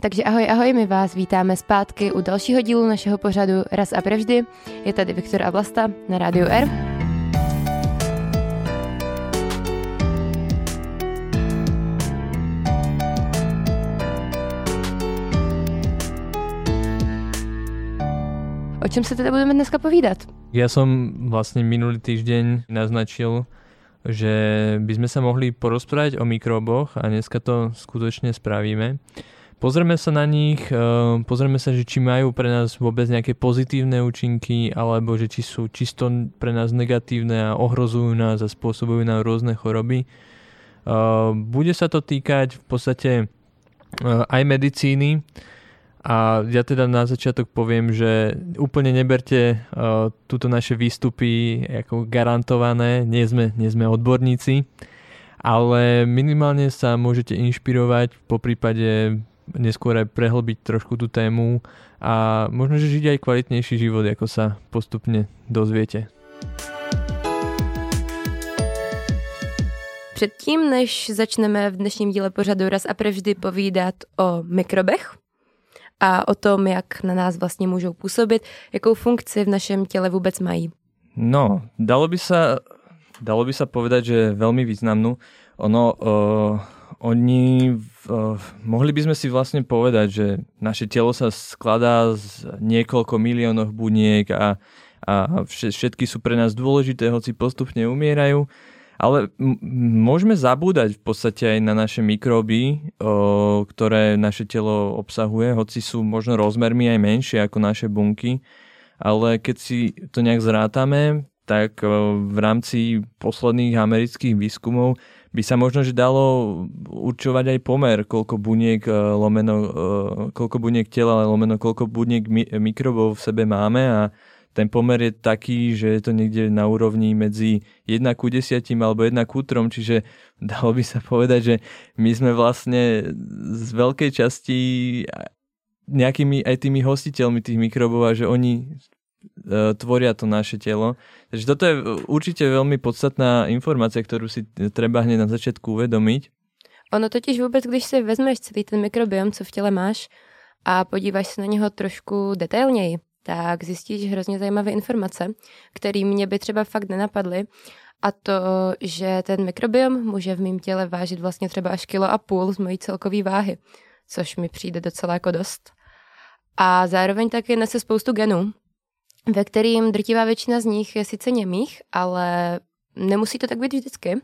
Takže ahoj, ahoj, my vás vítáme zpátky u dalšího dílu našeho pořadu Raz a prevždy. Je tady Viktor a Vlasta na Rádiu R. O čem se teda budeme dneska povídat? Ja som vlastne minulý týždeň naznačil, že by sme sa mohli porozprávať o mikroboch a dneska to skutočne spravíme. Pozrieme sa na nich, eh, pozrieme sa, že či majú pre nás vôbec nejaké pozitívne účinky, alebo že či sú čisto pre nás negatívne a ohrozujú nás a spôsobujú nám rôzne choroby. Eh, bude sa to týkať v podstate eh, aj medicíny, a ja teda na začiatok poviem, že úplne neberte túto naše výstupy ako garantované, nie sme, nie sme odborníci, ale minimálne sa môžete inšpirovať, po prípade neskôr aj prehlbiť trošku tú tému a možno, že žiť aj kvalitnejší život, ako sa postupne dozviete. Předtím, než začneme v dnešním díle pořadu raz a prevždy povídat o mikrobech, a o tom, jak na nás vlastně můžou působit, jakou funkci v našem těle vůbec mají. No, dalo by sa, dalo by sa povedať, že veľmi významnú. Ono, uh, oni, uh, mohli by sme si vlastne povedať, že naše telo sa skladá z niekoľko miliónov buniek a, a všetky sú pre nás dôležité, hoci postupne umierajú. Ale môžeme zabúdať v podstate aj na naše mikróby, ktoré naše telo obsahuje, hoci sú možno rozmermi aj menšie ako naše bunky, ale keď si to nejak zrátame, tak v rámci posledných amerických výskumov by sa možno že dalo určovať aj pomer, koľko buniek lomeno, koľko buniek tela lomeno, koľko buniek mikrobov v sebe máme. A ten pomer je taký, že je to niekde na úrovni medzi 1 ku 10 alebo 1 ku 3, čiže dalo by sa povedať, že my sme vlastne z veľkej časti nejakými aj tými hostiteľmi tých mikrobov a že oni e, tvoria to naše telo. Takže toto je určite veľmi podstatná informácia, ktorú si treba hneď na začiatku uvedomiť. Ono totiž vůbec, když si vezmeš celý ten mikrobiom, co v těle máš a podíváš se na něho trošku detailněji, tak zjistíš hrozně zajímavé informace, které mě by třeba fakt nenapadly. A to, že ten mikrobiom může v mém těle vážit vlastně třeba až kilo a půl z mojí celkové váhy, což mi přijde docela jako dost. A zároveň taky nese spoustu genů, ve kterým drtivá většina z nich je sice němých, ale nemusí to tak být vždycky.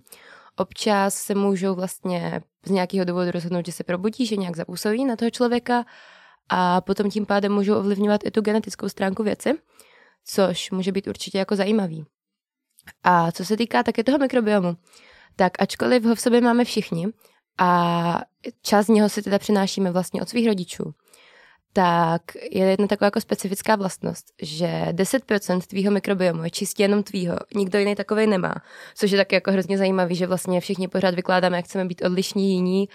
Občas se můžou vlastně z nějakého důvodu rozhodnout, že se probudí, že nějak zapůsobí na toho člověka a potom tím pádem můžou ovlivňovat i tu genetickou stránku věci, což může být určitě jako zajímavý. A co se týká také toho mikrobiomu, tak ačkoliv ho v sobě máme všichni a část z něho si teda přinášíme vlastně od svých rodičů, tak je jedna taková jako specifická vlastnost, že 10% tvýho mikrobiomu je čistě jenom tvýho, nikdo jiný takový nemá, což je taky jako hrozně zajímavý, že vlastně všichni pořád vykládáme, jak chceme být odlišní jiní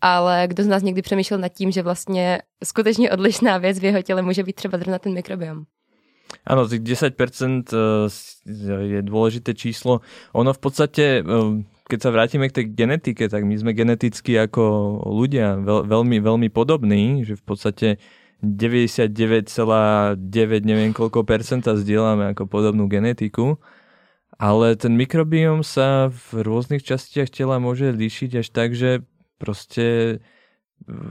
ale kdo z nás někdy přemýšlel nad tím, že vlastně skutečně odlišná věc v jeho těle může být třeba zrovna ten mikrobiom. Áno, tých 10% eh, je dôležité číslo. Ono v podstate, eh, keď sa vrátime k tej genetike, tak my sme geneticky ako ľudia veľ, veľmi, veľmi podobní, že v podstate 99,9 neviem koľko percenta zdieľame ako podobnú genetiku, ale ten mikrobiom sa v rôznych častiach tela môže líšiť až tak, že proste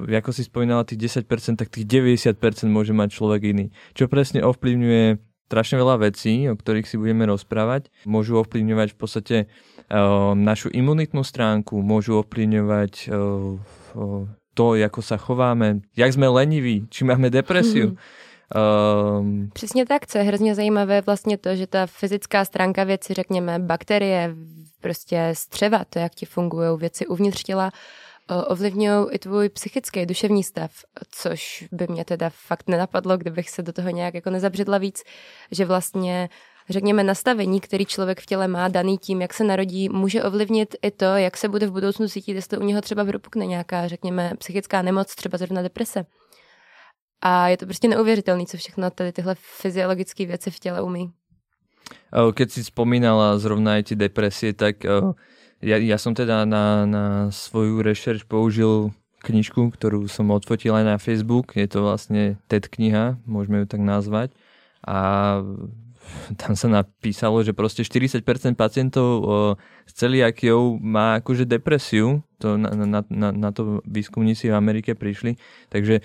ako si spomínala tých 10%, tak tých 90% môže mať človek iný. Čo presne ovplyvňuje strašne veľa vecí, o ktorých si budeme rozprávať. Môžu ovplyvňovať v podstate uh, našu imunitnú stránku, môžu ovplyvňovať uh, to, ako sa chováme, jak sme leniví, či máme depresiu. Mm. Um, Přesně tak, co je hrozně zajímavé vlastně to, že ta fyzická stránka věci, řekněme bakterie, prostě střeva, to, jak ti fungují věci uvnitř těla, ovlivňují i tvůj psychický, duševní stav, což by mě teda fakt nenapadlo, kdybych se do toho nějak jako nezabředla víc, že vlastně řekněme, nastavení, který člověk v těle má, daný tím, jak se narodí, může ovlivnit i to, jak se bude v budoucnu cítit, jestli u něho třeba propukne nějaká, řekněme, psychická nemoc, třeba zrovna deprese. A je to prostě neuvěřitelné, co všechno tady tyhle fyziologické věci v těle umí. Keď si spomínala zrovna aj tie depresie, tak ja, ja som teda na, na svoju rešerš použil knižku, ktorú som odfotil aj na Facebook. Je to vlastne TED kniha, môžeme ju tak nazvať. A tam sa napísalo, že proste 40% pacientov s celiakiou má akože depresiu, to na, na, na, na to výskumníci v Amerike prišli, takže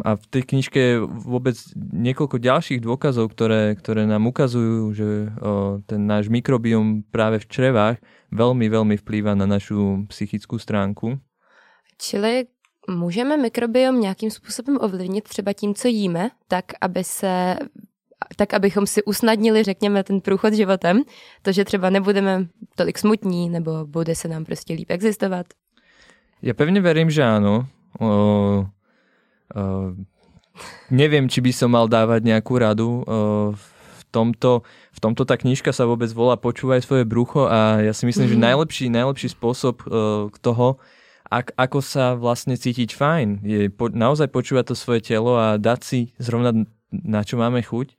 a v tej knižke je vôbec niekoľko ďalších dôkazov, ktoré, ktoré nám ukazujú, že ten náš mikrobiom práve v črevách veľmi, veľmi vplýva na našu psychickú stránku. Čili můžeme mikrobiom nějakým způsobem ovlivnit třeba tím, co jíme, tak aby se tak abychom si usnadnili, řekněme, ten průchod životem, to, že třeba nebudeme tolik smutní, nebo bude se nám prostě líp existovat? Ja pevne verím, že áno. O, o, neviem, či by som mal dávať nejakú radu. O, v, tomto, v tomto tá knižka sa vôbec volá Počúvaj svoje brucho a ja si myslím, mm-hmm. že mhm. najlepší, najlepší spôsob o, k toho, ak, ako sa vlastne cítiť fajn, je po, naozaj počúvať to svoje telo a dať si zrovna na čo máme chuť.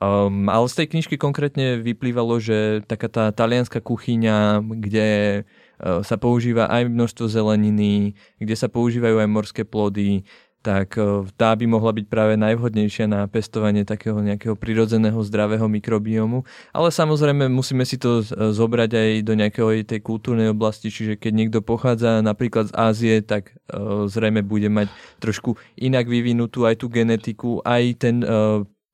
Um, ale z tej knižky konkrétne vyplývalo, že taká tá talianská kuchyňa, kde uh, sa používa aj množstvo zeleniny, kde sa používajú aj morské plody, tak uh, tá by mohla byť práve najvhodnejšia na pestovanie takého nejakého prirodzeného zdravého mikrobiomu. Ale samozrejme musíme si to uh, zobrať aj do nejakého tej kultúrnej oblasti, čiže keď niekto pochádza napríklad z Ázie, tak uh, zrejme bude mať trošku inak vyvinutú aj tú genetiku, aj ten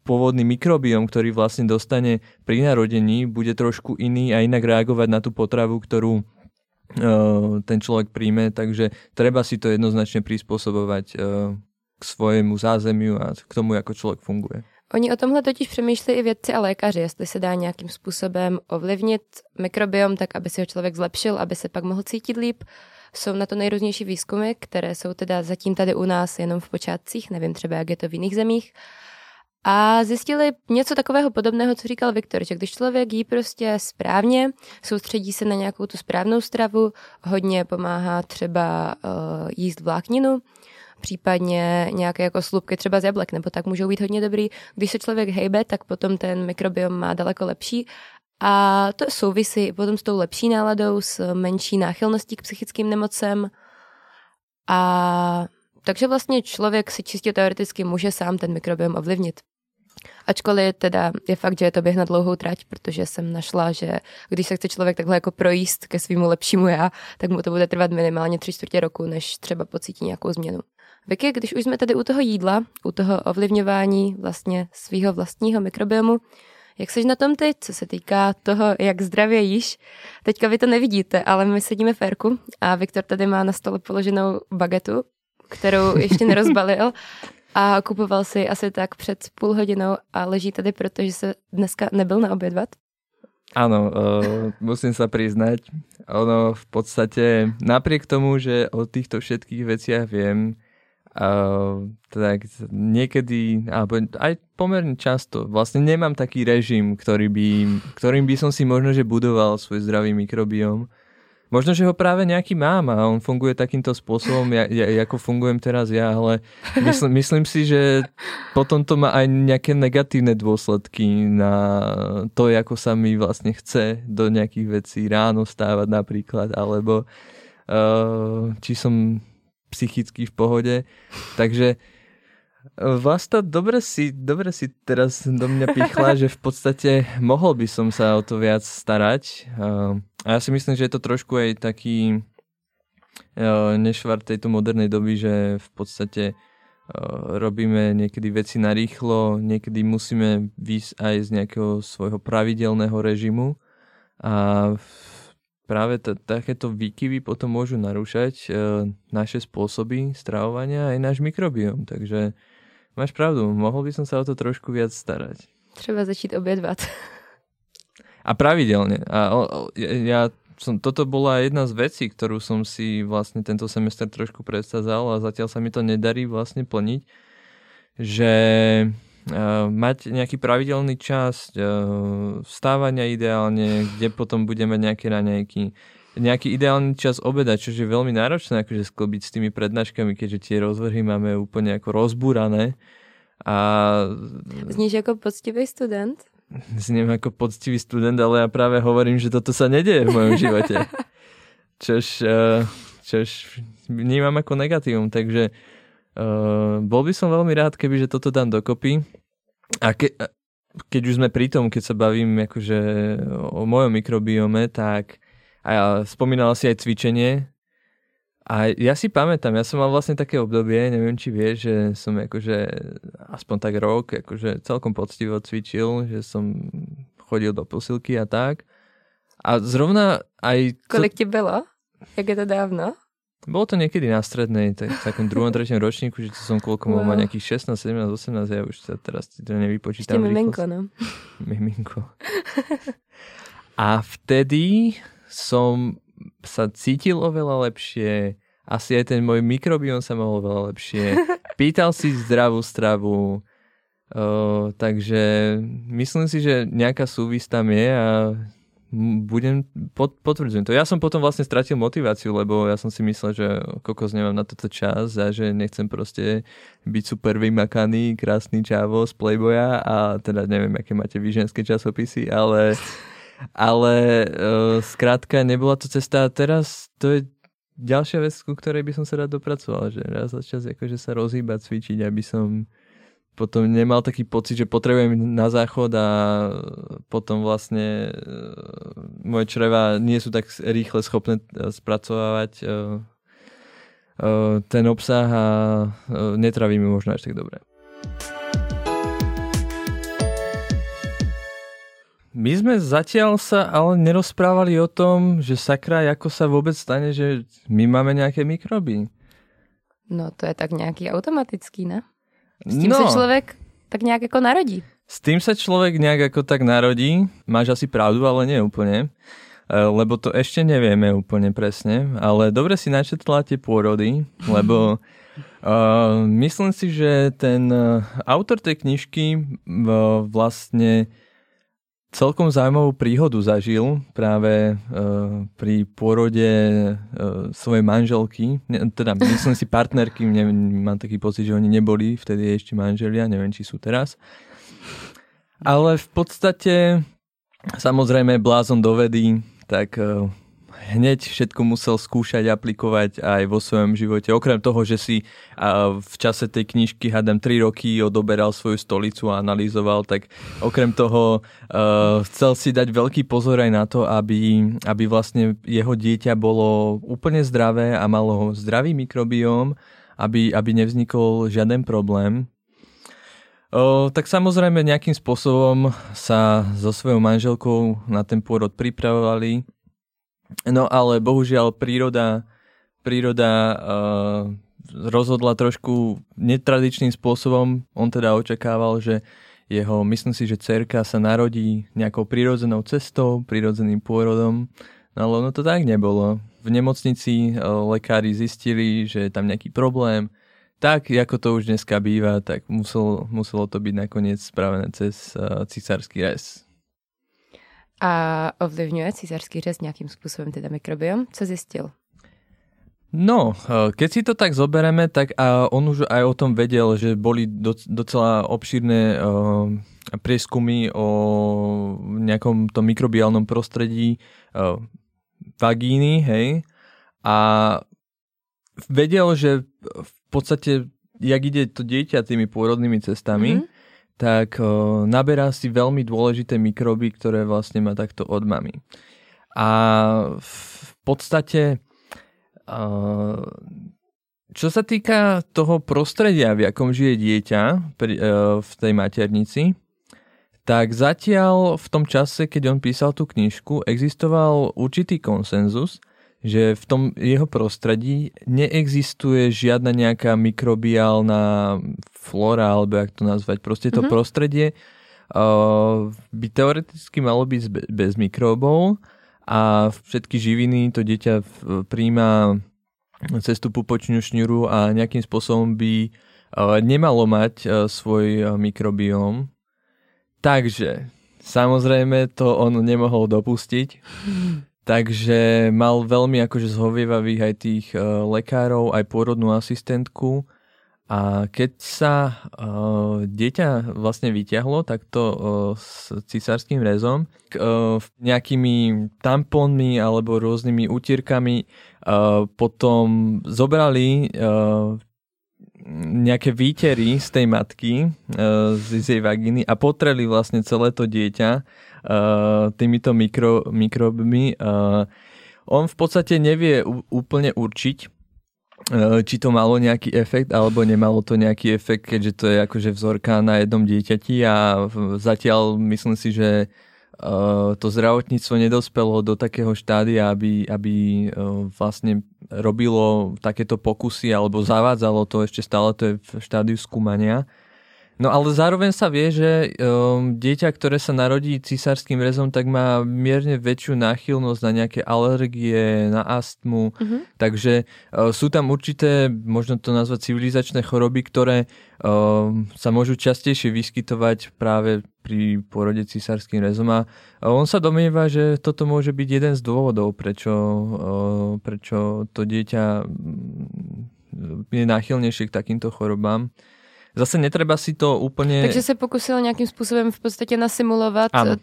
pôvodný mikrobióm, ktorý vlastne dostane pri narodení, bude trošku iný a inak reagovať na tú potravu, ktorú ten človek príjme, takže treba si to jednoznačne prispôsobovať uh, k svojemu zázemiu a k tomu, ako člověk funguje. Oni o tomhle totiž přemýšlí i vědci a lékaři, jestli se dá nějakým způsobem ovlivnit mikrobiom tak, aby si ho člověk zlepšil, aby se pak mohl cítit líp. Jsou na to nejrůznější výzkumy, které jsou teda zatím tady u nás jenom v počátcích, nevím třeba, jak je to v jiných zemích. A zjistili něco takového podobného, co říkal Viktor, že když člověk jí prostě správně, soustředí se na nějakou tu správnou stravu, hodně pomáhá třeba uh, jíst vlákninu, případně nějaké jako slupky třeba z jablek, nebo tak můžou být hodně dobrý. Když se člověk hejbe, tak potom ten mikrobiom má daleko lepší a to souvisí potom s tou lepší náladou, s menší náchylností k psychickým nemocem. A takže vlastně člověk si čistě teoreticky může sám ten mikrobiom ovlivnit. Ačkoliv teda je fakt, že je to běh na dlouhou trať, protože jsem našla, že když se chce člověk takhle jako projíst ke svýmu lepšímu já, tak mu to bude trvat minimálně tři čtvrtě roku, než třeba pocítí nějakou změnu. Vicky, když už jsme tady u toho jídla, u toho ovlivňování vlastně svého vlastního mikrobiomu, jak seš na tom ty, co se týká toho, jak zdravě jíš? Teďka vy to nevidíte, ale my sedíme v Erku a Viktor tady má na stole položenou bagetu, kterou ještě nerozbalil a kupoval si asi tak před půl hodinou a leží tady, protože se dneska nebyl na obědvat. Áno, uh, musím sa priznať, ono v podstate napriek tomu, že o týchto všetkých veciach viem, uh, tak niekedy, alebo aj pomerne často, vlastne nemám taký režim, ktorý by, ktorým by som si možno, že budoval svoj zdravý mikrobióm. Možno, že ho práve nejaký mám a on funguje takýmto spôsobom, ja, ja, ako fungujem teraz ja, ale myslím, myslím si, že potom to má aj nejaké negatívne dôsledky na to, ako sa mi vlastne chce do nejakých vecí ráno stávať napríklad, alebo uh, či som psychicky v pohode. Takže Vlasta, dobre si, dobre si teraz do mňa pichla, že v podstate mohol by som sa o to viac starať. A ja si myslím, že je to trošku aj taký nešvar tejto modernej doby, že v podstate robíme niekedy veci na rýchlo, niekedy musíme výsť aj z nejakého svojho pravidelného režimu a práve t- takéto výkyvy potom môžu narúšať naše spôsoby stravovania aj náš mikrobiom. Takže Máš pravdu, mohol by som sa o to trošku viac starať. Treba začít obědvat. A pravidelne. A o, o, ja som, toto bola jedna z vecí, ktorú som si vlastne tento semestr trošku predstavzal a zatiaľ sa mi to nedarí vlastne plniť, že uh, mať nejaký pravidelný čas uh, vstávania ideálne, kde potom budeme nejaké raňajky, nejaký ideálny čas obeda, čo je veľmi náročné akože sklbiť s tými prednáškami, keďže tie rozvrhy máme úplne ako rozbúrané. A... Zníš ako poctivý student? Zniem ako poctivý student, ale ja práve hovorím, že toto sa nedieje v mojom živote. Čož, eh, čož vnímam ako negatívum, takže uh, bol by som veľmi rád, keby že toto dám dokopy. A ke, keď už sme pri tom, keď sa bavím akože o mojom mikrobiome, tak a spomínala si aj cvičenie, a ja si pamätám, ja som mal vlastne také obdobie, neviem či vieš, že som akože aspoň tak rok akože celkom poctivo cvičil, že som chodil do posilky a tak. A zrovna aj... Kolik ti bylo? Jak je to dávno? Bolo to niekedy na strednej, tak v takom druhom, treťom ročníku, že to som koľko wow. mal nejakých 16, 17, 18, ja už sa teraz to nevypočítam. Ešte miminko, no. Miminko. A vtedy som sa cítil oveľa lepšie, asi aj ten môj mikrobiom sa mohol oveľa lepšie. Pýtal si zdravú stravu, uh, takže myslím si, že nejaká súvis tam je a budem, pot, potvrdzujem to. Ja som potom vlastne stratil motiváciu, lebo ja som si myslel, že kokos nemám na toto čas a že nechcem proste byť super vymakaný, krásny čávo z Playboya a teda neviem, aké máte vy ženské časopisy, ale ale uh, skrátka nebola to cesta a teraz to je ďalšia vec, ku ktorej by som sa rád dopracoval, že raz za čas akože sa rozhýbať, cvičiť, aby som potom nemal taký pocit, že potrebujem na záchod a potom vlastne uh, moje čreva nie sú tak rýchle schopné spracovávať ten obsah a netraví mi možno až tak dobre. My sme zatiaľ sa ale nerozprávali o tom, že sakra, ako sa vôbec stane, že my máme nejaké mikroby. No to je tak nejaký automatický, ne? S tým no. sa človek tak nejak ako narodí. S tým sa človek nejak ako tak narodí. Máš asi pravdu, ale nie úplne. E, lebo to ešte nevieme úplne presne. Ale dobre si načetla tie pôrody, lebo uh, myslím si, že ten uh, autor tej knižky uh, vlastne celkom zaujímavú príhodu zažil práve uh, pri pôrode uh, svojej manželky, ne, teda myslím si partnerky, ne, mám taký pocit, že oni neboli vtedy ešte manželia, neviem, či sú teraz. Ale v podstate, samozrejme, blázon do vedy, tak uh, hneď všetko musel skúšať, aplikovať aj vo svojom živote. Okrem toho, že si v čase tej knižky hadem 3 roky odoberal svoju stolicu a analyzoval, tak okrem toho chcel si dať veľký pozor aj na to, aby, aby vlastne jeho dieťa bolo úplne zdravé a malo zdravý mikrobióm, aby, aby nevznikol žiaden problém. O, tak samozrejme nejakým spôsobom sa so svojou manželkou na ten pôrod pripravovali No ale bohužiaľ príroda, príroda uh, rozhodla trošku netradičným spôsobom. On teda očakával, že jeho, myslím si, že cerka sa narodí nejakou prírodzenou cestou, prírodzeným pôrodom. No ale ono to tak nebolo. V nemocnici uh, lekári zistili, že je tam nejaký problém. Tak, ako to už dneska býva, tak musel, muselo to byť nakoniec spravené cez uh, cisársky rez. A ovlivňuje císařský řez nějakým způsobem teda mikrobiom? Co zistil? No, eh, keď si to tak zoberieme, tak a on už aj o tom vedel, že boli docela obšírne eh, prieskumy o nejakom tom mikrobiálnom prostredí vagíny, hej, a vedel, že v podstate, jak ide to dieťa tými pôrodnými cestami, mm-hmm tak naberá si veľmi dôležité mikroby, ktoré vlastne má takto od mamy. A v podstate, čo sa týka toho prostredia, v akom žije dieťa o, v tej maternici, tak zatiaľ v tom čase, keď on písal tú knižku, existoval určitý konsenzus, že v tom jeho prostredí neexistuje žiadna nejaká mikrobiálna flora, alebo jak to nazvať. Proste to mm-hmm. prostredie uh, by teoreticky malo byť bez, mikróbov a všetky živiny to dieťa príjma cez tú pupočnú šňuru a nejakým spôsobom by uh, nemalo mať uh, svoj uh, mikrobióm. Takže samozrejme to on nemohol dopustiť. Takže mal veľmi akože zhovievavých aj tých uh, lekárov, aj pôrodnú asistentku. A keď sa uh, dieťa vlastne vyťahlo takto uh, s cisárským rezom, uh, nejakými tamponmi alebo rôznymi utírkami uh, potom zobrali uh, nejaké výtery z tej matky, uh, z, jej vagíny a potreli vlastne celé to dieťa uh, týmito mikro, mikrobmi. Uh, on v podstate nevie úplne určiť, či to malo nejaký efekt alebo nemalo to nejaký efekt, keďže to je akože vzorka na jednom dieťati a zatiaľ myslím si, že to zdravotníctvo nedospelo do takého štádia, aby, aby eh, vlastne robilo takéto pokusy alebo zavádzalo to, ešte stále to je v štádiu skúmania. No ale zároveň sa vie, že um, dieťa, ktoré sa narodí cisárským rezom, tak má mierne väčšiu náchylnosť na nejaké alergie, na astmu. Uh-huh. Takže uh, sú tam určité, možno to nazvať civilizačné choroby, ktoré um, sa môžu častejšie vyskytovať práve pri porode cisárským rezom. A on sa domnieva, že toto môže byť jeden z dôvodov, prečo, uh, prečo to dieťa mm, je náchylnejšie k takýmto chorobám. Zase netreba si to úplně... Takže se pokusil nějakým způsobem v podstatě nasimulovat ano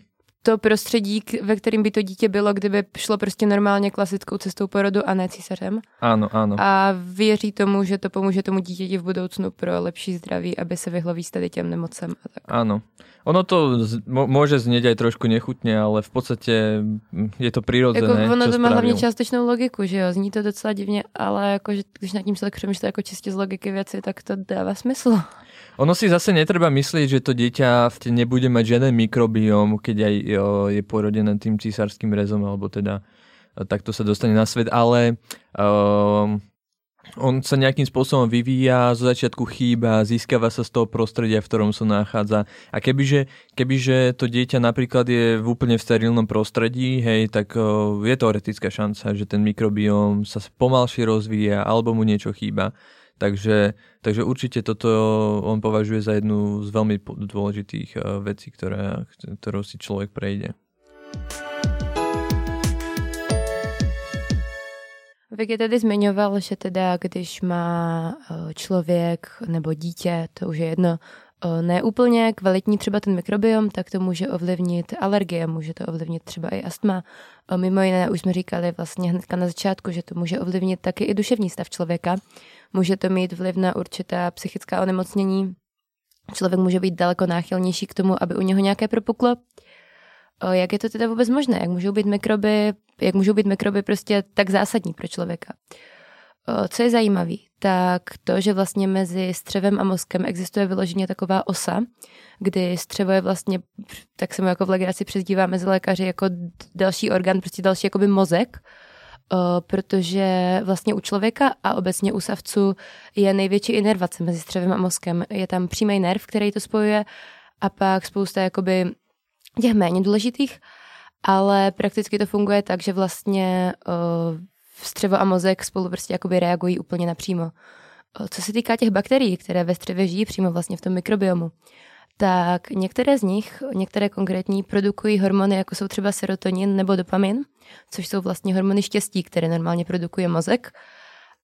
to prostředí, ve kterým by to dítě bylo, kdyby šlo prostě normálně klasickou cestou porodu a ne císařem. Ano, ano. A věří tomu, že to pomůže tomu dítěti v budoucnu pro lepší zdraví, aby se vyhlo tady těm nemocem. A tak. Ano. Ono to může znieť aj trošku nechutně, ale v podstatě je to přirozené. Jako ono to má hlavně částečnou logiku, že jo, zní to docela divně, ale jako, že když nad tím se tak přemýšlí jako čistě z logiky věci, tak to dává smysl. Ono si zase netreba myslieť, že to dieťa nebude mať žiaden mikrobióm, keď aj je porodené tým císarským rezom, alebo teda e, takto sa dostane na svet, ale um, on sa nejakým spôsobom vyvíja, zo začiatku chýba, získava sa z toho prostredia, v ktorom sa nachádza. A kebyže, kebyže to dieťa napríklad je v úplne v sterilnom prostredí, hej, tak uh, je teoretická šanca, že ten mikrobióm sa pomalšie rozvíja alebo mu niečo chýba. Takže, takže určite toto on považuje za jednu z veľmi dôležitých eh, vecí, ktoré, ktorou si človek prejde. Vy tady zmiňoval, že teda když má eh, člověk nebo dítě, to už je jedno, eh, ne úplně kvalitní třeba ten mikrobiom, tak to může ovlivnit alergie, může to ovlivnit třeba i astma. Mimo jiné už jsme říkali vlastně hnedka na začátku, že to může ovlivnit taky i duševní stav člověka. Může to mít vliv na určitá psychická onemocnění. Člověk může být daleko náchylnější k tomu, aby u něho nějaké propuklo. Jak je to teda vůbec možné? Jak můžou být mikroby, jak můžou být mikroby prostě tak zásadní pro člověka? Co je zajímavé, tak to, že vlastně mezi střevem a mozkem existuje vyloženě taková osa, kdy střevo je vlastně, tak se mu jako v legraci přezdívá mezi lékaři jako další orgán, prostě další jakoby mozek, protože vlastně u člověka a obecně u savců je největší inervace mezi střevem a mozkem. Je tam přímý nerv, který to spojuje a pak spousta jakoby těch méně důležitých, ale prakticky to funguje tak, že vlastně střevo a mozek spolu prostě jakoby reagují úplně napřímo. Co se týká těch bakterií, které ve střevě žijí přímo vlastně v tom mikrobiomu, tak některé z nich, některé konkrétní, produkují hormony, jako jsou třeba serotonin nebo dopamin, což jsou vlastně hormony štěstí, které normálně produkuje mozek.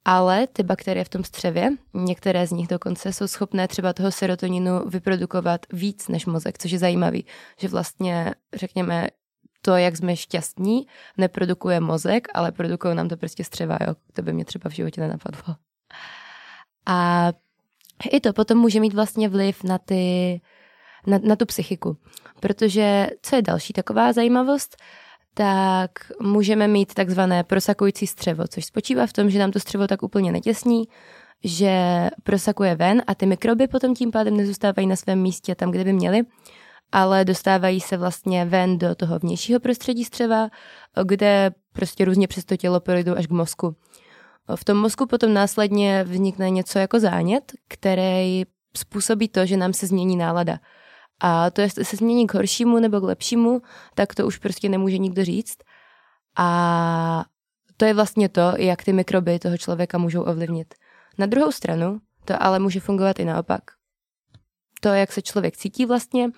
Ale ty bakterie v tom střevě, některé z nich dokonce jsou schopné třeba toho serotoninu vyprodukovat víc než mozek, což je zajímavý, že vlastně, řekněme, to, jak jsme šťastní, neprodukuje mozek, ale produkují nám to prostě střeva, jo? To by mě třeba v životě nenapadlo. A i to potom může mít vlastně vliv na ty na, na tu psychiku. Protože co je další taková zajímavost, tak můžeme mít takzvané prosakující střevo, což spočívá v tom, že nám to střevo tak úplně netěsní, že prosakuje ven a ty mikroby potom tím pádem nezůstávají na svém místě tam, kde by měly, ale dostávají se vlastně ven do toho vnějšího prostředí střeva, kde prostě různě přes to tělo projdou až k mozku. V tom mozku potom následně vznikne něco jako zánět, který způsobí to, že nám se změní nálada. A to, jestli se změní k horšímu nebo k lepšímu, tak to už prostě nemůže nikdo říct. A to je vlastně to, jak ty mikroby toho člověka můžou ovlivnit. Na druhou stranu to ale může fungovat i naopak. To, jak se člověk cítí vlastně,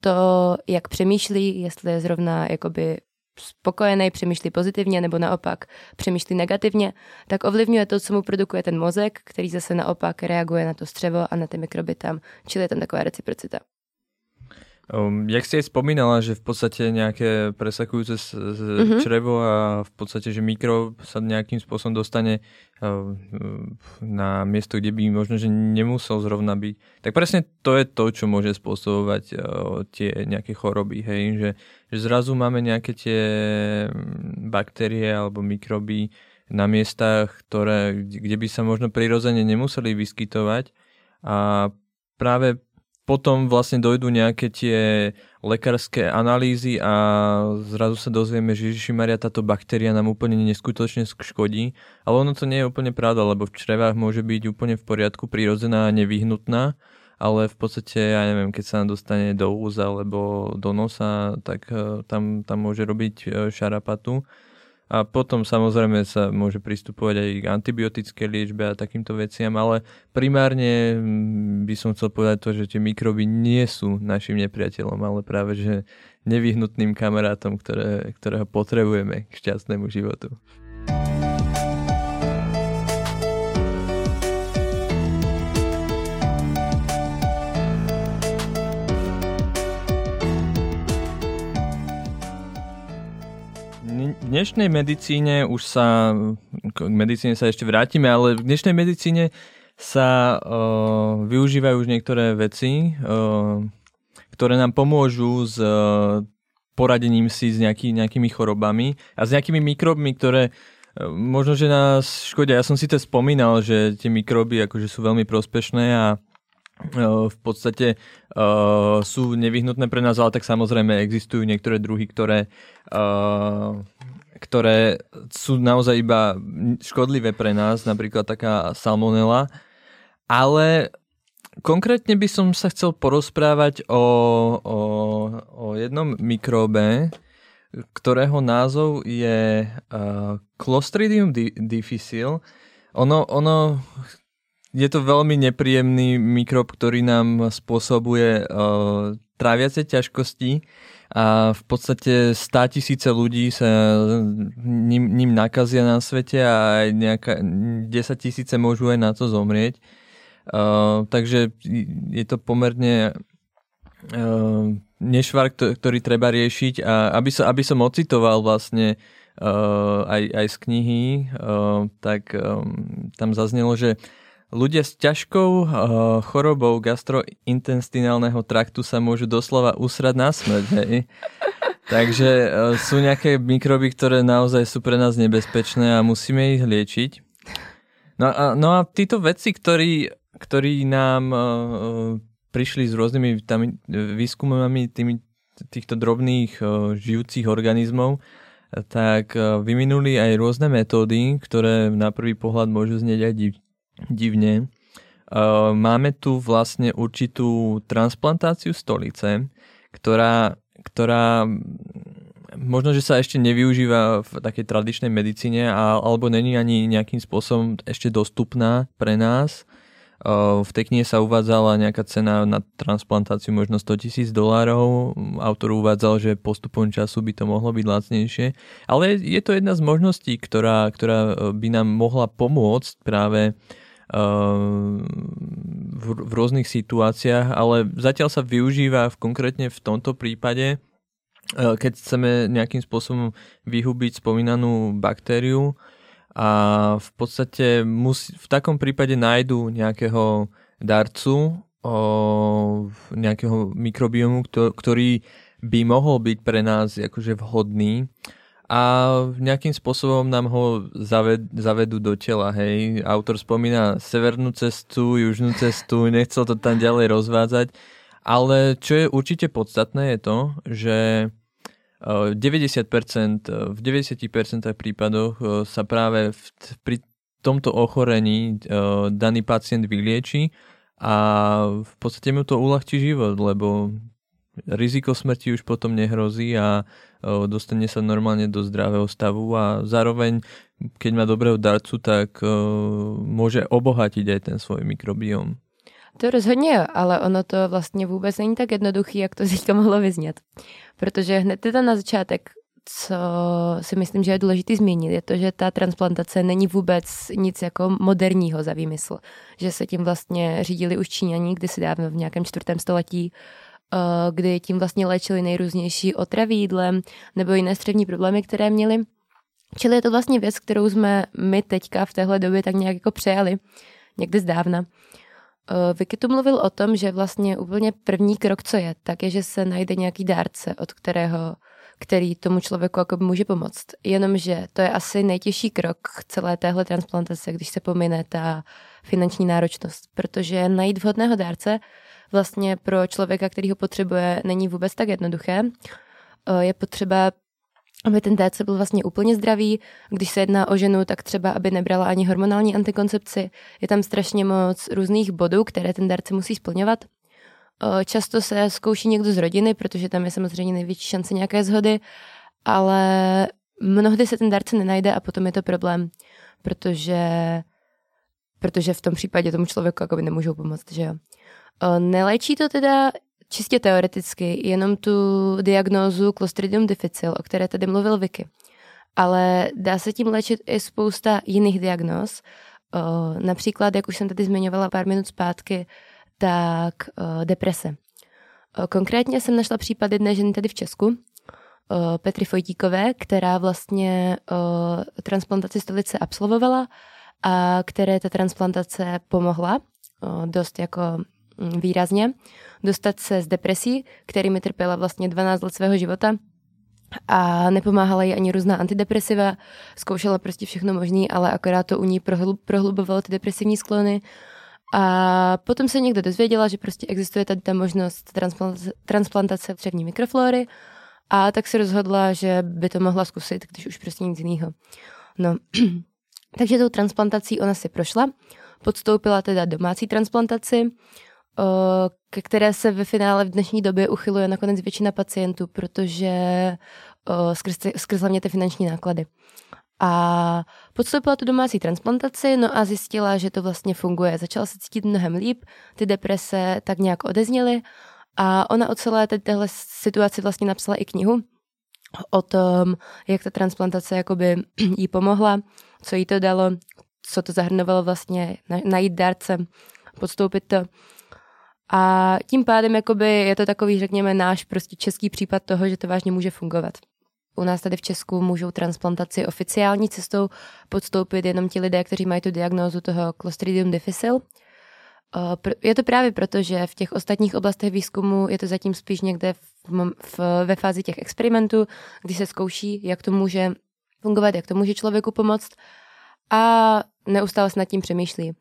to, jak přemýšlí, jestli je zrovna jakoby spokojený, přemýšlí pozitivně nebo naopak přemýšlí negativně, tak ovlivňuje to, co mu produkuje ten mozek, který zase naopak reaguje na to střevo a na ty mikroby tam. Čili je tam taková reciprocita. Um, jak si aj spomínala, že v podstate nejaké presakujúce z, z mm-hmm. črevo a v podstate, že mikro sa nejakým spôsobom dostane uh, na miesto, kde by možno, že nemusel zrovna byť. Tak presne to je to, čo môže spôsobovať uh, tie nejaké choroby, hej, že, že zrazu máme nejaké tie mm, baktérie alebo mikroby na miestach, ktoré, kde by sa možno prirodzene nemuseli vyskytovať a práve potom vlastne dojdú nejaké tie lekárske analýzy a zrazu sa dozvieme, že Ježiši Maria, táto baktéria nám úplne neskutočne škodí. Ale ono to nie je úplne pravda, lebo v črevách môže byť úplne v poriadku, prírodzená a nevyhnutná, ale v podstate, ja neviem, keď sa nám dostane do úza alebo do nosa, tak eh, tam, tam môže robiť eh, šarapatu. A potom samozrejme sa môže pristupovať aj k antibiotické liečbe a takýmto veciam, ale primárne mm, by som chcel povedať to, že tie mikroby nie sú našim nepriateľom, ale práve že nevyhnutným kamarátom, ktoré, ktorého potrebujeme k šťastnému životu. V dnešnej medicíne už sa, k medicíne sa ešte vrátime, ale v dnešnej medicíne sa uh, využívajú už niektoré veci, uh, ktoré nám pomôžu s uh, poradením si s nejaký, nejakými chorobami a s nejakými mikrobmi, ktoré uh, možno, že nás škodia. Ja som si to spomínal, že tie mikroby akože sú veľmi prospešné a v podstate uh, sú nevyhnutné pre nás, ale tak samozrejme existujú niektoré druhy, ktoré uh, ktoré sú naozaj iba škodlivé pre nás, napríklad taká salmonela. Ale konkrétne by som sa chcel porozprávať o, o, o jednom mikróbe, ktorého názov je uh, Clostridium difficile. Ono, ono je to veľmi nepríjemný mikrob, ktorý nám spôsobuje uh, tráviace ťažkosti a v podstate 100 tisíce ľudí sa ním, ním nakazia na svete a aj nejaká, 10 tisíce môžu aj na to zomrieť. Uh, takže je to pomerne uh, nešvar, ktorý treba riešiť a aby, sa, aby som ocitoval vlastne uh, aj, aj z knihy, uh, tak um, tam zaznelo, že uh, Ľudia s ťažkou uh, chorobou gastrointestinálneho traktu sa môžu doslova usrať na smrť. Hej. Takže uh, sú nejaké mikroby, ktoré naozaj sú pre nás nebezpečné a musíme ich liečiť. No a, no a títo vedci, ktorí, ktorí nám uh, prišli s rôznymi tam, výskumami tými, týchto drobných uh, žijúcich organizmov, tak vyminuli aj rôzne metódy, ktoré na prvý pohľad môžu znieť aj div, divne. Máme tu vlastne určitú transplantáciu stolice, ktorá, ktorá možno, že sa ešte nevyužíva v takej tradičnej medicíne alebo není ani nejakým spôsobom ešte dostupná pre nás. V tej knihe sa uvádzala nejaká cena na transplantáciu možno 100 tisíc dolárov. Autor uvádzal, že postupom času by to mohlo byť lacnejšie. Ale je to jedna z možností, ktorá, ktorá by nám mohla pomôcť práve uh, v, v rôznych situáciách, ale zatiaľ sa využíva v, konkrétne v tomto prípade, eh, keď chceme nejakým spôsobom vyhubiť spomínanú baktériu a v podstate musí, v takom prípade nájdu nejakého darcu, o, nejakého mikrobiomu, ktorý by mohol byť pre nás akože vhodný a nejakým spôsobom nám ho zaved, zavedú do tela. Hej. Autor spomína severnú cestu, južnú cestu, nechcel to tam ďalej rozvádzať, ale čo je určite podstatné je to, že 90%, eh, v 90% prípadoch eh, sa práve v, pri tomto ochorení daný pacient vylieči a v podstate mu to uľahčí život, lebo riziko smrti už potom nehrozí a dostane sa normálne do zdravého stavu a zároveň, keď má dobrého darcu, tak môže obohatiť aj ten svoj mikrobiom. To rozhodně, ale ono to vlastně vůbec není tak jednoduchý, jak to teďka mohlo vyznět. Protože hned teda na začátek co si myslím, že je důležité zmínit, je to, že ta transplantace není vůbec nic jako moderního za výmysl. Že se tím vlastně řídili už Číňaní kdysi dávno v nějakém čtvrtém století, kdy tím vlastně léčili nejrůznější otravy jídlem nebo jiné střevní problémy, které měli. Čili je to vlastně věc, kterou jsme my teďka v téhle době tak nějak jako přejali, někde zdávna. Eh, Vicky tu mluvil o tom, že vlastně úplně první krok, co je, tak je, že se najde nějaký dárce, od kterého který tomu člověku jako může pomoct. Jenomže to je asi nejtěžší krok celé téhle transplantace, když se pomine ta finanční náročnost, protože najít vhodného dárce vlastně pro člověka, který ho potřebuje, není vůbec tak jednoduché. Eh, je potřeba aby ten dárce byl vlastně úplně zdravý. Když se jedná o ženu, tak třeba, aby nebrala ani hormonální antikoncepci. Je tam strašně moc různých bodů, které ten dárce musí splňovat. Často se zkouší někdo z rodiny, protože tam je samozřejmě největší šance nějaké zhody, ale mnohdy se ten dárce nenajde a potom je to problém, protože, protože v tom případě tomu člověku jako nemůžou pomoct, že jo. Neléčí to teda čistě teoreticky jenom tu diagnózu Clostridium difficile, o které tady mluvil Vicky. Ale dá se tím léčit i spousta jiných diagnóz. Například, jak už jsem tady zmiňovala pár minut zpátky, tak deprese. Konkrétně jsem našla případ jedné ženy tady v Česku, Petry Fojtíkové, která vlastně transplantaci stolice absolvovala a které ta transplantace pomohla dost jako mm, výrazně dostat se z depresí, kterými trpěla vlastně 12 let svého života. A nepomáhala jí ani různá antidepresiva, zkoušela prostě všechno možné, ale akorát to u ní prohlubovalo ty depresivní sklony. A potom se někdo dozvěděla, že prostě existuje tady ta možnost transplantace, transplantace třevní mikroflory a tak se rozhodla, že by to mohla zkusit, když už prostě nic jiného. No, takže tou transplantací ona si prošla, podstoupila teda domácí transplantaci, ke které se ve finále v dnešní době uchyluje nakonec většina pacientů, protože skrz, skrz hlavně ty finanční náklady. A podstoupila tu domácí transplantaci, no a zjistila, že to vlastně funguje. Začala se cítit mnohem líp, ty deprese tak nějak odezněly a ona o celé téhle situaci vlastně napsala i knihu o tom, jak ta transplantace jakoby jí pomohla, co jí to dalo, co to zahrnovalo vlastně najít dárce, podstoupit to. A tím pádem jakoby je to takový, řekněme, náš prostě český případ toho, že to vážně může fungovat. U nás tady v Česku můžou transplantaci oficiální cestou podstoupit jenom ti lidé, kteří mají tu diagnózu toho Clostridium difficile. Je to právě proto, že v těch ostatních oblastech výzkumu je to zatím spíš někde v, v, ve fázi těch experimentů, kdy se zkouší, jak to může fungovat, jak to může člověku pomoct a neustále se nad tím přemýšlí.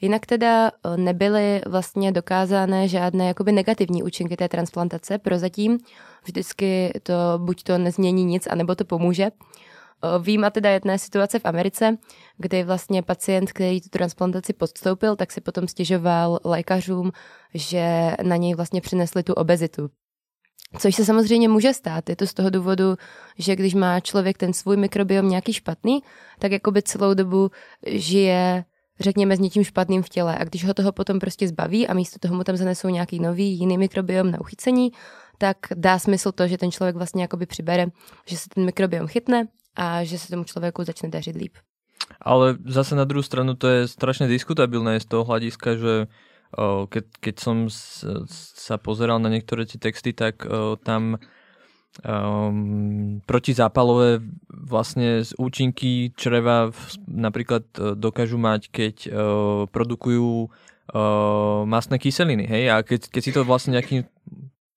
Jinak teda eh, nebyly vlastně dokázané žádné jakoby negativní účinky té transplantace prozatím. Vždycky to buď to nezmění nic, anebo to pomůže. Eh, Výjima teda jedné situace v Americe, kdy vlastně pacient, který tu transplantaci podstoupil, tak si potom stěžoval lékařům, že na něj vlastně přinesli tu obezitu. Což se samozřejmě může stát. Je to z toho důvodu, že když má člověk ten svůj mikrobiom nějaký špatný, tak jakoby celou dobu žije řekněme, s něčím špatným v těle. A když ho toho potom prostě zbaví a místo toho mu tam zanesou nějaký nový, jiný mikrobiom na uchycení, tak dá smysl to, že ten člověk vlastně jakoby přibere, že se ten mikrobiom chytne a že se tomu člověku začne dařit líp. Ale zase na druhou stranu to je strašně diskutabilné z toho hlediska, že keď, keď som sa pozeral na niektoré tie texty, tak tam um, protizápalové vlastne z účinky čreva napríklad uh, dokážu mať, keď uh, produkujú uh, masné kyseliny, hej, a keď, keď si to vlastne nejakým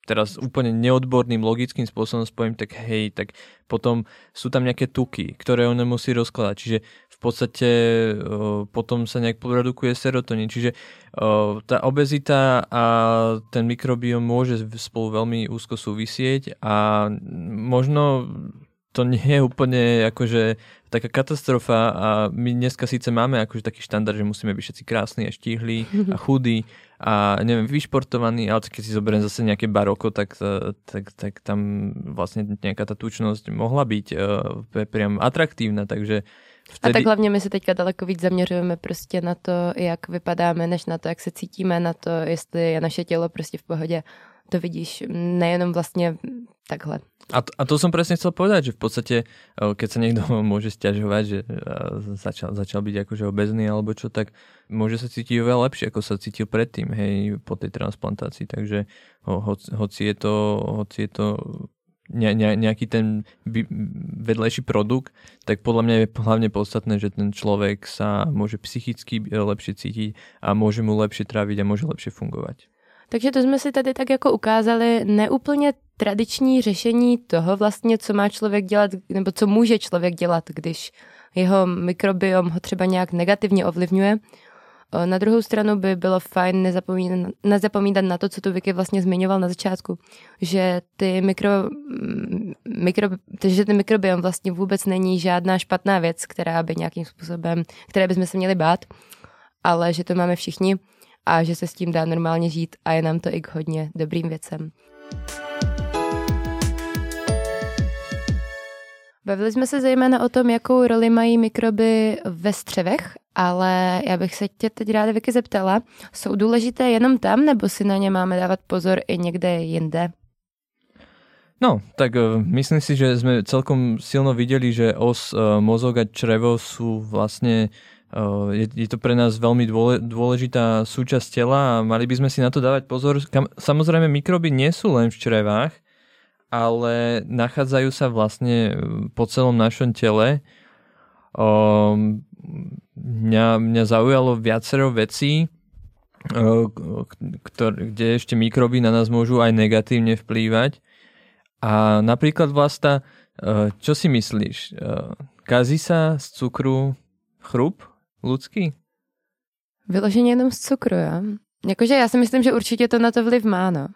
teraz úplne neodborným logickým spôsobom spojím, tak hej, tak potom sú tam nejaké tuky, ktoré on nemusí rozkladať. Čiže podstate uh, potom sa nejak produkuje serotonín. Čiže uh, tá obezita a ten mikrobiom môže spolu veľmi úzko súvisieť a možno to nie je úplne akože taká katastrofa a my dneska síce máme akože taký štandard, že musíme byť všetci krásni a štíhli a chudí a neviem, vyšportovaní, ale keď si zoberiem zase nejaké baroko, tak, e, tak, tak tam vlastne nejaká tá tučnosť mohla byť priam atraktívna, takže Vtedy... A tak hlavně my se teďka daleko víc zaměřujeme prostě na to, jak vypadáme, než na to, jak se cítíme, na to, jestli je naše tělo prostě v pohodě. to vidíš nejenom vlastně takhle. A to, a to som presne chcel povedať, že v podstate, keď sa niekto môže stiažovať, že začal, začal byť akože obezný alebo čo, tak môže sa cítiť oveľa lepšie, ako sa cítil predtým, hej, po tej transplantácii. Takže ho, ho, hoci je to, hoci je to ne, ne, nejaký ten vedlejší produkt, tak podľa mňa je hlavne podstatné, že ten človek sa môže psychicky lepšie cítiť a môže mu lepšie tráviť a môže lepšie fungovať. Takže to jsme si tady tak jako ukázali neúplně tradiční řešení toho vlastně, co má člověk dělat, nebo co může člověk dělat, když jeho mikrobiom ho třeba nějak negativně ovlivňuje. Na druhou stranu by bylo fajn nezapomínat, nezapomínat na to, co tu Vicky vlastně zmiňoval na začátku, že ty mikro, mikro, že ten mikrobiom vlastně vůbec není žádná špatná věc, která by nějakým způsobem, které bychom se měli bát, ale že to máme všichni a že se s tím dá normálně žít a je nám to i k hodně dobrým věcem. Bavili jsme se zejména o tom, jakou roli mají mikroby ve střevech, ale já bych se tě teď ráda Vicky zeptala, jsou důležité jenom tam, nebo si na ně máme dávat pozor i někde jinde? No, tak uh, myslím si, že sme celkom silno videli, že os uh, mozog a črevo sú vlastne je, je to pre nás veľmi dôležitá súčasť tela a mali by sme si na to dávať pozor. Samozrejme, mikroby nie sú len v črevách, ale nachádzajú sa vlastne e, po celom našom tele. Um, mňa, mňa zaujalo viacero vecí, ktor, kde ešte mikroby na nás môžu aj negatívne vplývať. A napríklad Vlasta, e, čo si myslíš? E, kazí sa z cukru chrup? Ľudský? Vyloženě jenom z cukru, jo? Jakože já si myslím, že určitě to na to vliv má, no.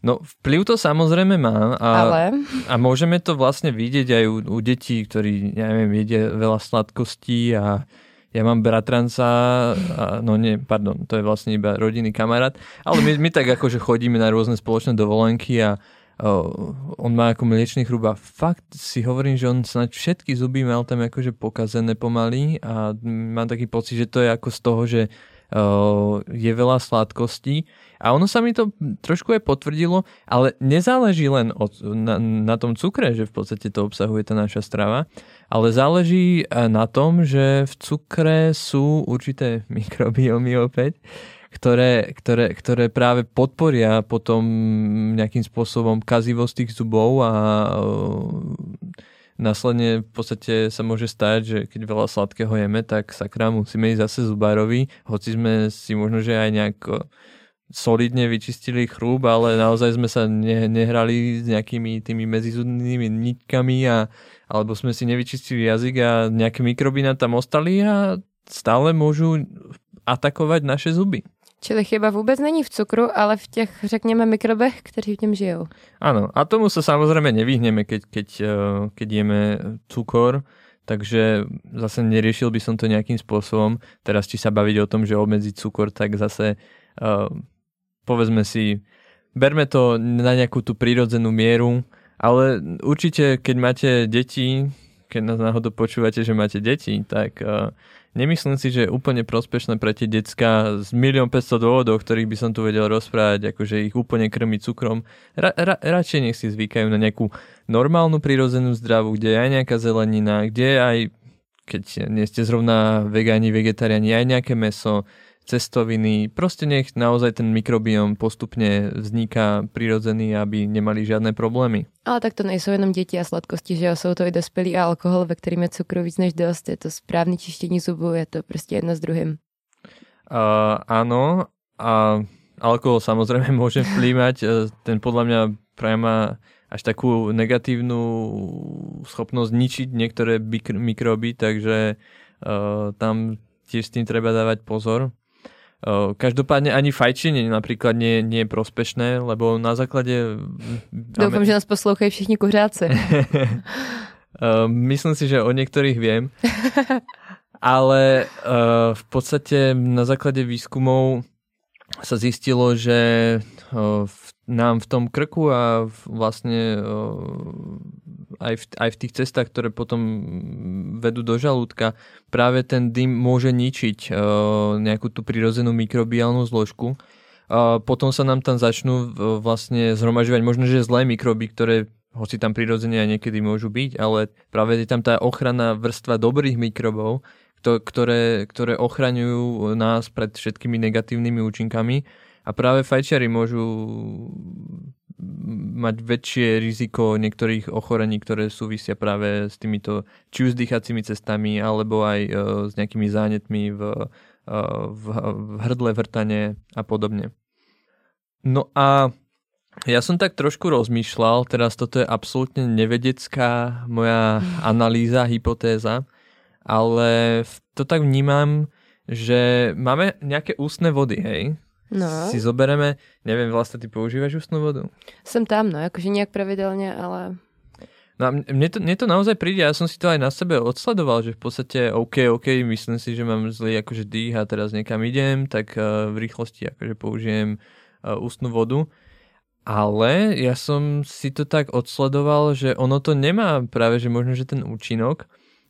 No vplyv to samozrejme má a, Ale... a môžeme to vlastne vidieť aj u, u detí, ktorí, neviem, jedia veľa sladkostí a ja mám bratranca, a, no nie, pardon, to je vlastne iba rodinný kamarát, ale my, my tak akože chodíme na rôzne spoločné dovolenky a on má ako mliečný chrub a fakt si hovorím, že on snáď všetky zuby mal tam akože pokazené pomaly a mám taký pocit, že to je ako z toho, že je veľa sladkostí. A ono sa mi to trošku aj potvrdilo, ale nezáleží len od, na, na tom cukre, že v podstate to obsahuje tá naša strava, ale záleží na tom, že v cukre sú určité mikrobiomy opäť, ktoré, ktoré, ktoré práve podporia potom nejakým spôsobom kazivosť tých zubov a následne v podstate sa môže stať, že keď veľa sladkého jeme, tak sakra musíme ísť zase zubárovi, hoci sme si možno, že aj nejak solidne vyčistili chrúb, ale naozaj sme sa ne, nehrali s nejakými tými medzizudnými nitkami a, alebo sme si nevyčistili jazyk a nejaké mikroby nám tam ostali a stále môžu atakovať naše zuby. Čili chyba vůbec není v cukru, ale v těch, řekněme, mikrobech, kteří v něm žijou. Áno, a tomu sa samozrejme nevyhneme, keď, keď, eh, keď jeme cukor, takže zase neriešil by som to nejakým spôsobom. Teraz či sa baviť o tom, že obmedziť cukor, tak zase uh, povedzme si, berme to na nejakú tú prírodzenú mieru, ale určite, keď máte deti, keď nás náhodou počúvate, že máte deti, tak uh, Nemyslím si, že je úplne prospešné pre tie decka z milión 500 dôvodov, ktorých by som tu vedel rozprávať, akože ich úplne krmiť cukrom. Ra, ra, radšej nech si zvykajú na nejakú normálnu prírodzenú zdravu, kde je aj nejaká zelenina, kde aj, keď nie ste zrovna vegáni, vegetariáni, aj nejaké meso, cestoviny, proste nech naozaj ten mikrobiom postupne vzniká prirodzený, aby nemali žiadne problémy. Ale tak to nejsou jenom děti a sladkosti, že jo, jsou to i dospělí a alkohol, ve kterým je cukru víc než dost, je to správný čištění zubů, je to prostě jedno s druhým. Uh, áno, a alkohol samozrejme môže vplývať, e, ten podľa mňa má až takú negatívnu schopnosť ničiť niektoré mikroby, takže uh, tam tiež s tým treba dávať pozor. Každopádne ani fajčenie napríklad nie, nie je prospešné, lebo na základe... Doufám, že nás poslouchají všichni kuřáci. Myslím si, že o niektorých viem. Ale v podstate na základe výskumov sa zistilo, že nám v tom krku a vlastne aj v, aj v tých cestách, ktoré potom vedú do žalúdka, práve ten dym môže ničiť nejakú tú prirodzenú mikrobiálnu zložku. a potom sa nám tam začnú vlastne zhromažďovať možno, že zlé mikroby, ktoré hoci tam prirodzene aj niekedy môžu byť, ale práve je tam tá ochranná vrstva dobrých mikrobov, ktoré, ktoré ochraňujú nás pred všetkými negatívnymi účinkami a práve fajčiari môžu mať väčšie riziko niektorých ochorení, ktoré súvisia práve s týmito či už s dýchacími cestami alebo aj uh, s nejakými zánětmi v, uh, v, v hrdle, vrtane a podobne. No a ja som tak trošku rozmýšľal, teraz toto je absolútne nevedecká moja analýza, hypotéza, ale to tak vnímam, že máme nejaké ústne vody, hej? No. Si zobereme, neviem, vlastne ty používaš ústnu vodu? Som tam, no, akože nejak pravidelne, ale... No a mne to, mne to naozaj príde, ja som si to aj na sebe odsledoval, že v podstate OK, OK, myslím si, že mám zlý akože dých a teraz niekam idem, tak uh, v rýchlosti akože použijem uh, ústnu vodu. Ale ja som si to tak odsledoval, že ono to nemá práve, že možno, že ten účinok,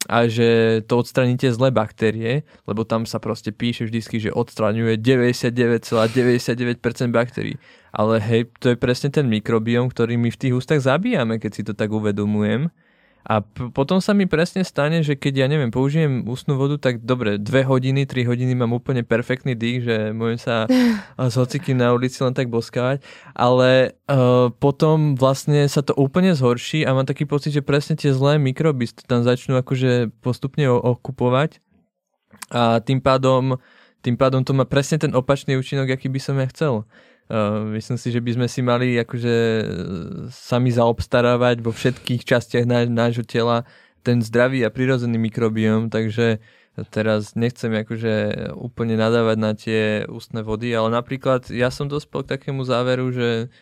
a že to odstraníte zlé baktérie, lebo tam sa proste píše vždycky, že odstraňuje 99,99% baktérií. Ale hej, to je presne ten mikrobióm, ktorý my v tých ústach zabíjame, keď si to tak uvedomujem. A p- potom sa mi presne stane, že keď ja neviem, použijem ústnu vodu, tak dobre, dve hodiny, tri hodiny mám úplne perfektný dých, že môžem sa s hocikým na ulici len tak boskávať, ale uh, potom vlastne sa to úplne zhorší a mám taký pocit, že presne tie zlé mikroby tam začnú akože postupne okupovať a tým pádom, tým pádom to má presne ten opačný účinok, aký by som ja chcel. Uh, myslím si, že by sme si mali akože e, sami zaobstarávať vo všetkých častiach ná, nášho tela ten zdravý a prirodzený mikrobióm, takže teraz nechcem akože úplne nadávať na tie ústne vody, ale napríklad ja som dospel k takému záveru, že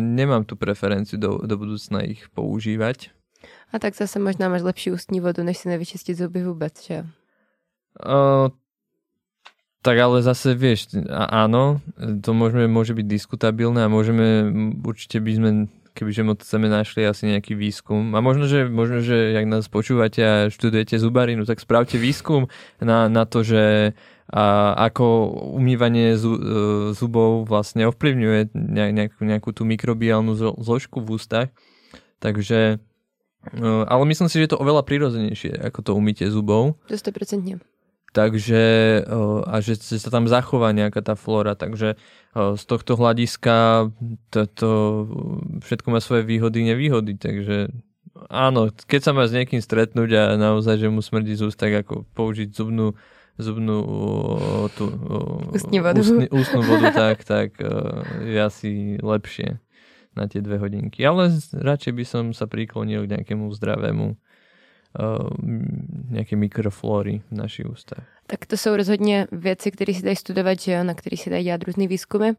nemám tú preferenciu do, do budúcna ich používať. A tak zase možná máš lepší ústní vodu, než si nevyčistiť zuby vôbec, že? Uh, tak ale zase vieš, áno, to môžeme, môže byť diskutabilné a môžeme, určite by sme, kebyže moc chceme našli asi nejaký výskum. A možno, že, možno, že jak nás počúvate a študujete zubarinu, tak spravte výskum na, na to, že a ako umývanie e, zubov vlastne ovplyvňuje nejakú, nejakú tú mikrobiálnu zložku v ústach. Takže, e, ale myslím si, že je to oveľa prirodzenejšie ako to umytie zubov. To 100% takže a že sa tam zachová nejaká tá flóra, takže z tohto hľadiska to, všetko má svoje výhody, nevýhody, takže áno, keď sa má s niekým stretnúť a naozaj, že mu smrdí z úst, tak ako použiť zubnú zubnú tú, vodu. Ústny, ústnu vodu, tak, tak je asi lepšie na tie dve hodinky. Ale radšej by som sa priklonil k nejakému zdravému nějaké mikroflóry v našich ústách. Tak to jsou rozhodně věci, které si dají studovat, že jo, na které si dají dělat různý výzkumy,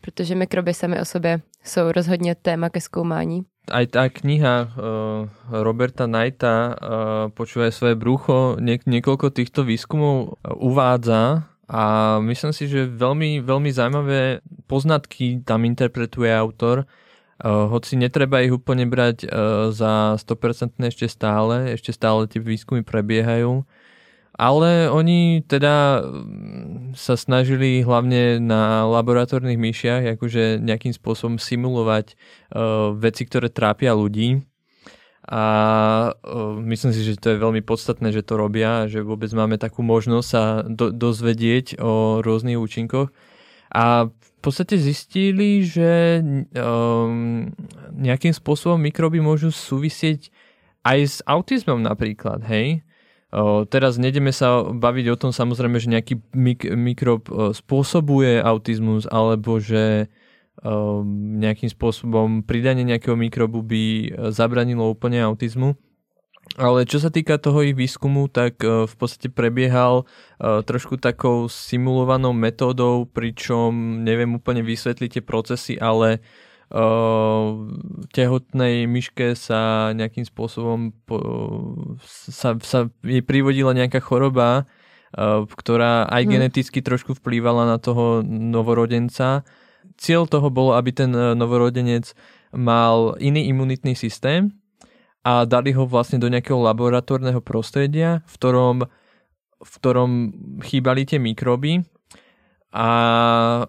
protože mikroby sami o sobě jsou rozhodně téma ke zkoumání. Aj tá kniha uh, Roberta Knighta uh, Počúvaj svoje brucho niek- niekoľko týchto výskumov uvádza a myslím si, že veľmi, veľmi zaujímavé poznatky tam interpretuje autor hoci netreba ich úplne brať uh, za 100% ešte stále, ešte stále tie výskumy prebiehajú, ale oni teda mm, sa snažili hlavne na laboratórnych myšiach akože nejakým spôsobom simulovať uh, veci, ktoré trápia ľudí. A myslím si, že to je veľmi podstatné, že to robia, že vôbec máme takú možnosť sa do, dozvedieť o rôznych účinkoch. A podstate zistili, že um, nejakým spôsobom mikroby môžu súvisieť aj s autizmom napríklad, hej? Teraz nejdeme sa baviť o tom samozrejme, že nejaký mik- mikrob spôsobuje autizmus alebo že o, nejakým spôsobom pridanie nejakého mikrobu by zabranilo úplne autizmu. Ale čo sa týka toho ich výskumu, tak uh, v podstate prebiehal uh, trošku takou simulovanou metódou, pričom neviem úplne vysvetliť tie procesy, ale uh, tehotnej myške sa nejakým spôsobom sa, sa jej privodila nejaká choroba, ktorá aj hmm. geneticky trošku vplývala na toho novorodenca. Cieľ toho bolo, aby ten novorodenec mal iný imunitný systém, a dali ho vlastne do nejakého laboratórneho prostredia, v ktorom, v ktorom chýbali tie mikroby. a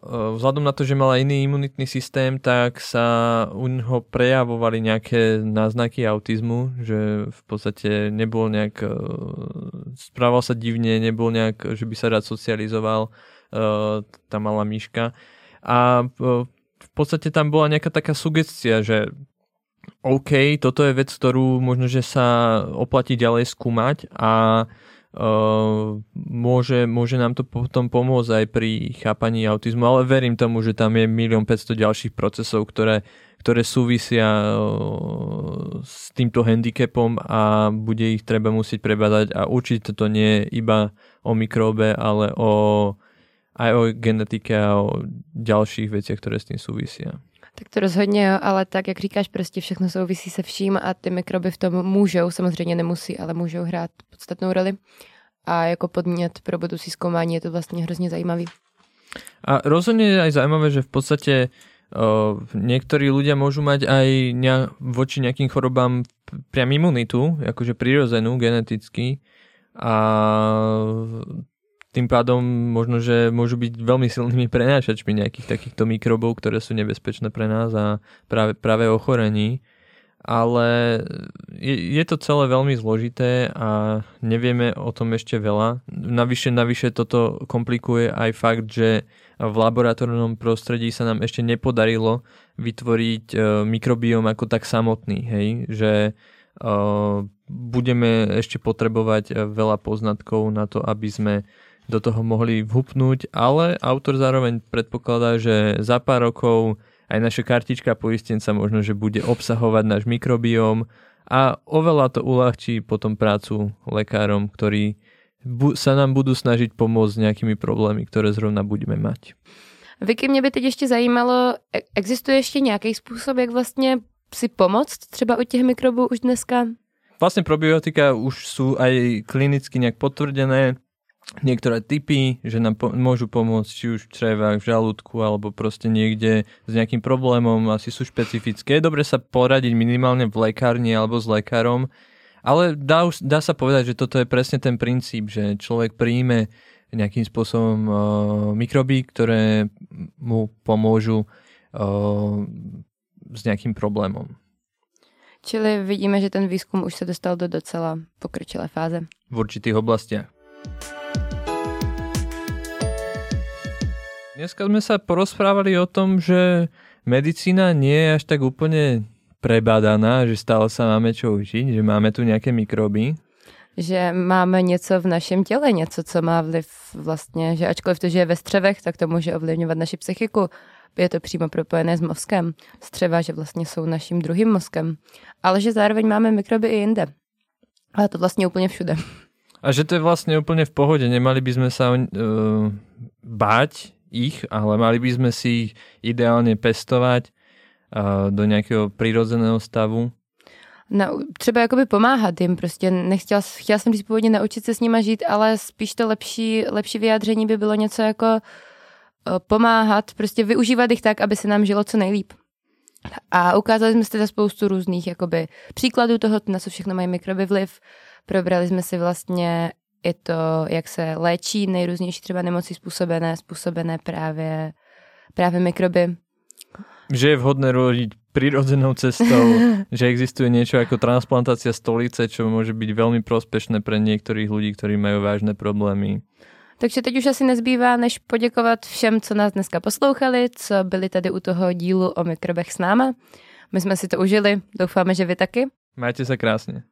vzhľadom na to, že mala iný imunitný systém, tak sa u neho prejavovali nejaké náznaky autizmu, že v podstate nebol nejak, správal sa divne, nebol nejak, že by sa rád socializoval, tá malá myška. A v podstate tam bola nejaká taká sugestia, že OK, toto je vec, ktorú možno, že sa oplatí ďalej skúmať a Uh, môže, môže nám to potom pomôcť aj pri chápaní autizmu, ale verím tomu, že tam je milión 500 ďalších procesov, ktoré, ktoré súvisia uh, s týmto handicapom a bude ich treba musieť prebadať a určite to nie je iba o mikróbe, ale o, aj o genetike a o ďalších veciach, ktoré s tým súvisia. Tak to rozhodně, ale tak, jak říkáš, prostě všechno souvisí se vším a ty mikroby v tom můžou, samozřejmě nemusí, ale můžou hrát podstatnou roli. A jako podnět pro budoucí zkoumání je to vlastně hrozně zajímavý. A rozhodně je aj zaujímavé, že v podstate o, niektorí ľudia môžu mať aj ne, voči nejakým chorobám priam imunitu, akože prirodzenú, geneticky. A tým pádom možno, že môžu byť veľmi silnými prenášačmi nejakých takýchto mikrobov, ktoré sú nebezpečné pre nás a práve, práve ochorení. Ale je, je to celé veľmi zložité a nevieme o tom ešte veľa. Navyše, navyše toto komplikuje aj fakt, že v laboratórnom prostredí sa nám ešte nepodarilo vytvoriť uh, mikrobióm ako tak samotný, hej, že uh, budeme ešte potrebovať veľa poznatkov na to, aby sme do toho mohli vhupnúť, ale autor zároveň predpokladá, že za pár rokov aj naša kartička poistenca možno, že bude obsahovať náš mikrobióm a oveľa to uľahčí potom prácu lekárom, ktorí bu- sa nám budú snažiť pomôcť s nejakými problémy, ktoré zrovna budeme mať. Vicky, mě by teď ještě zajímalo, e, existuje ještě nějaký způsob, jak vlastně si pomoct třeba u těch mikrobů už dneska? Vlastne probiotika už sú aj klinicky nejak potvrdené niektoré typy, že nám po- môžu pomôcť či už v črevách, v žalúdku alebo proste niekde s nejakým problémom, asi sú špecifické. Dobre sa poradiť minimálne v lekárni alebo s lekárom, ale dá, dá sa povedať, že toto je presne ten princíp, že človek príjme nejakým spôsobom uh, mikroby, ktoré mu pomôžu uh, s nejakým problémom. Čili vidíme, že ten výskum už sa dostal do docela pokročilé fáze. V určitých oblastiach. Dneska sme sa porozprávali o tom, že medicína nie je až tak úplne prebadaná, že stále sa máme čo učiť, že máme tu nejaké mikroby. Že máme něco v našem těle, něco, co má vliv vlastně, že ačkoliv to žije ve střevech, tak to může ovlivňovat naši psychiku. Je to přímo propojené s mozkem. Střeva, že vlastně jsou naším druhým mozkem. Ale že zároveň máme mikroby i jinde. Ale to vlastně úplně všude. A že to je vlastne úplne v pohode, nemali by sme sa uh, báť ich, ale mali by sme si ich ideálne pestovať do nějakého přirozeného stavu. Na, třeba jakoby pomáhat jim, prostě nechtěla, chtěla jsem říct původně naučit se s nima žít, ale spíš to lepší, lepší vyjádření by bylo něco jako uh, pomáhat, prostě využívat ich tak, aby se nám žilo co nejlíp. A ukázali jsme si teda spoustu různých jakoby, příkladů toho, na co všechno mají mikroby vliv. Probrali jsme si vlastně i to, jak se léčí nejrůznější třeba nemoci způsobené, způsobené právě, právě mikroby. Že je vhodné rodiť prirodzenou cestou, že existuje niečo ako transplantácia stolice, čo môže byť veľmi prospešné pre niektorých ľudí, ktorí majú vážne problémy. Takže teď už asi nezbývá, než poděkovat všem, co nás dneska poslouchali, co byli tady u toho dílu o mikrobech s náma. My jsme si to užili, doufáme, že vy taky. Majte sa krásne.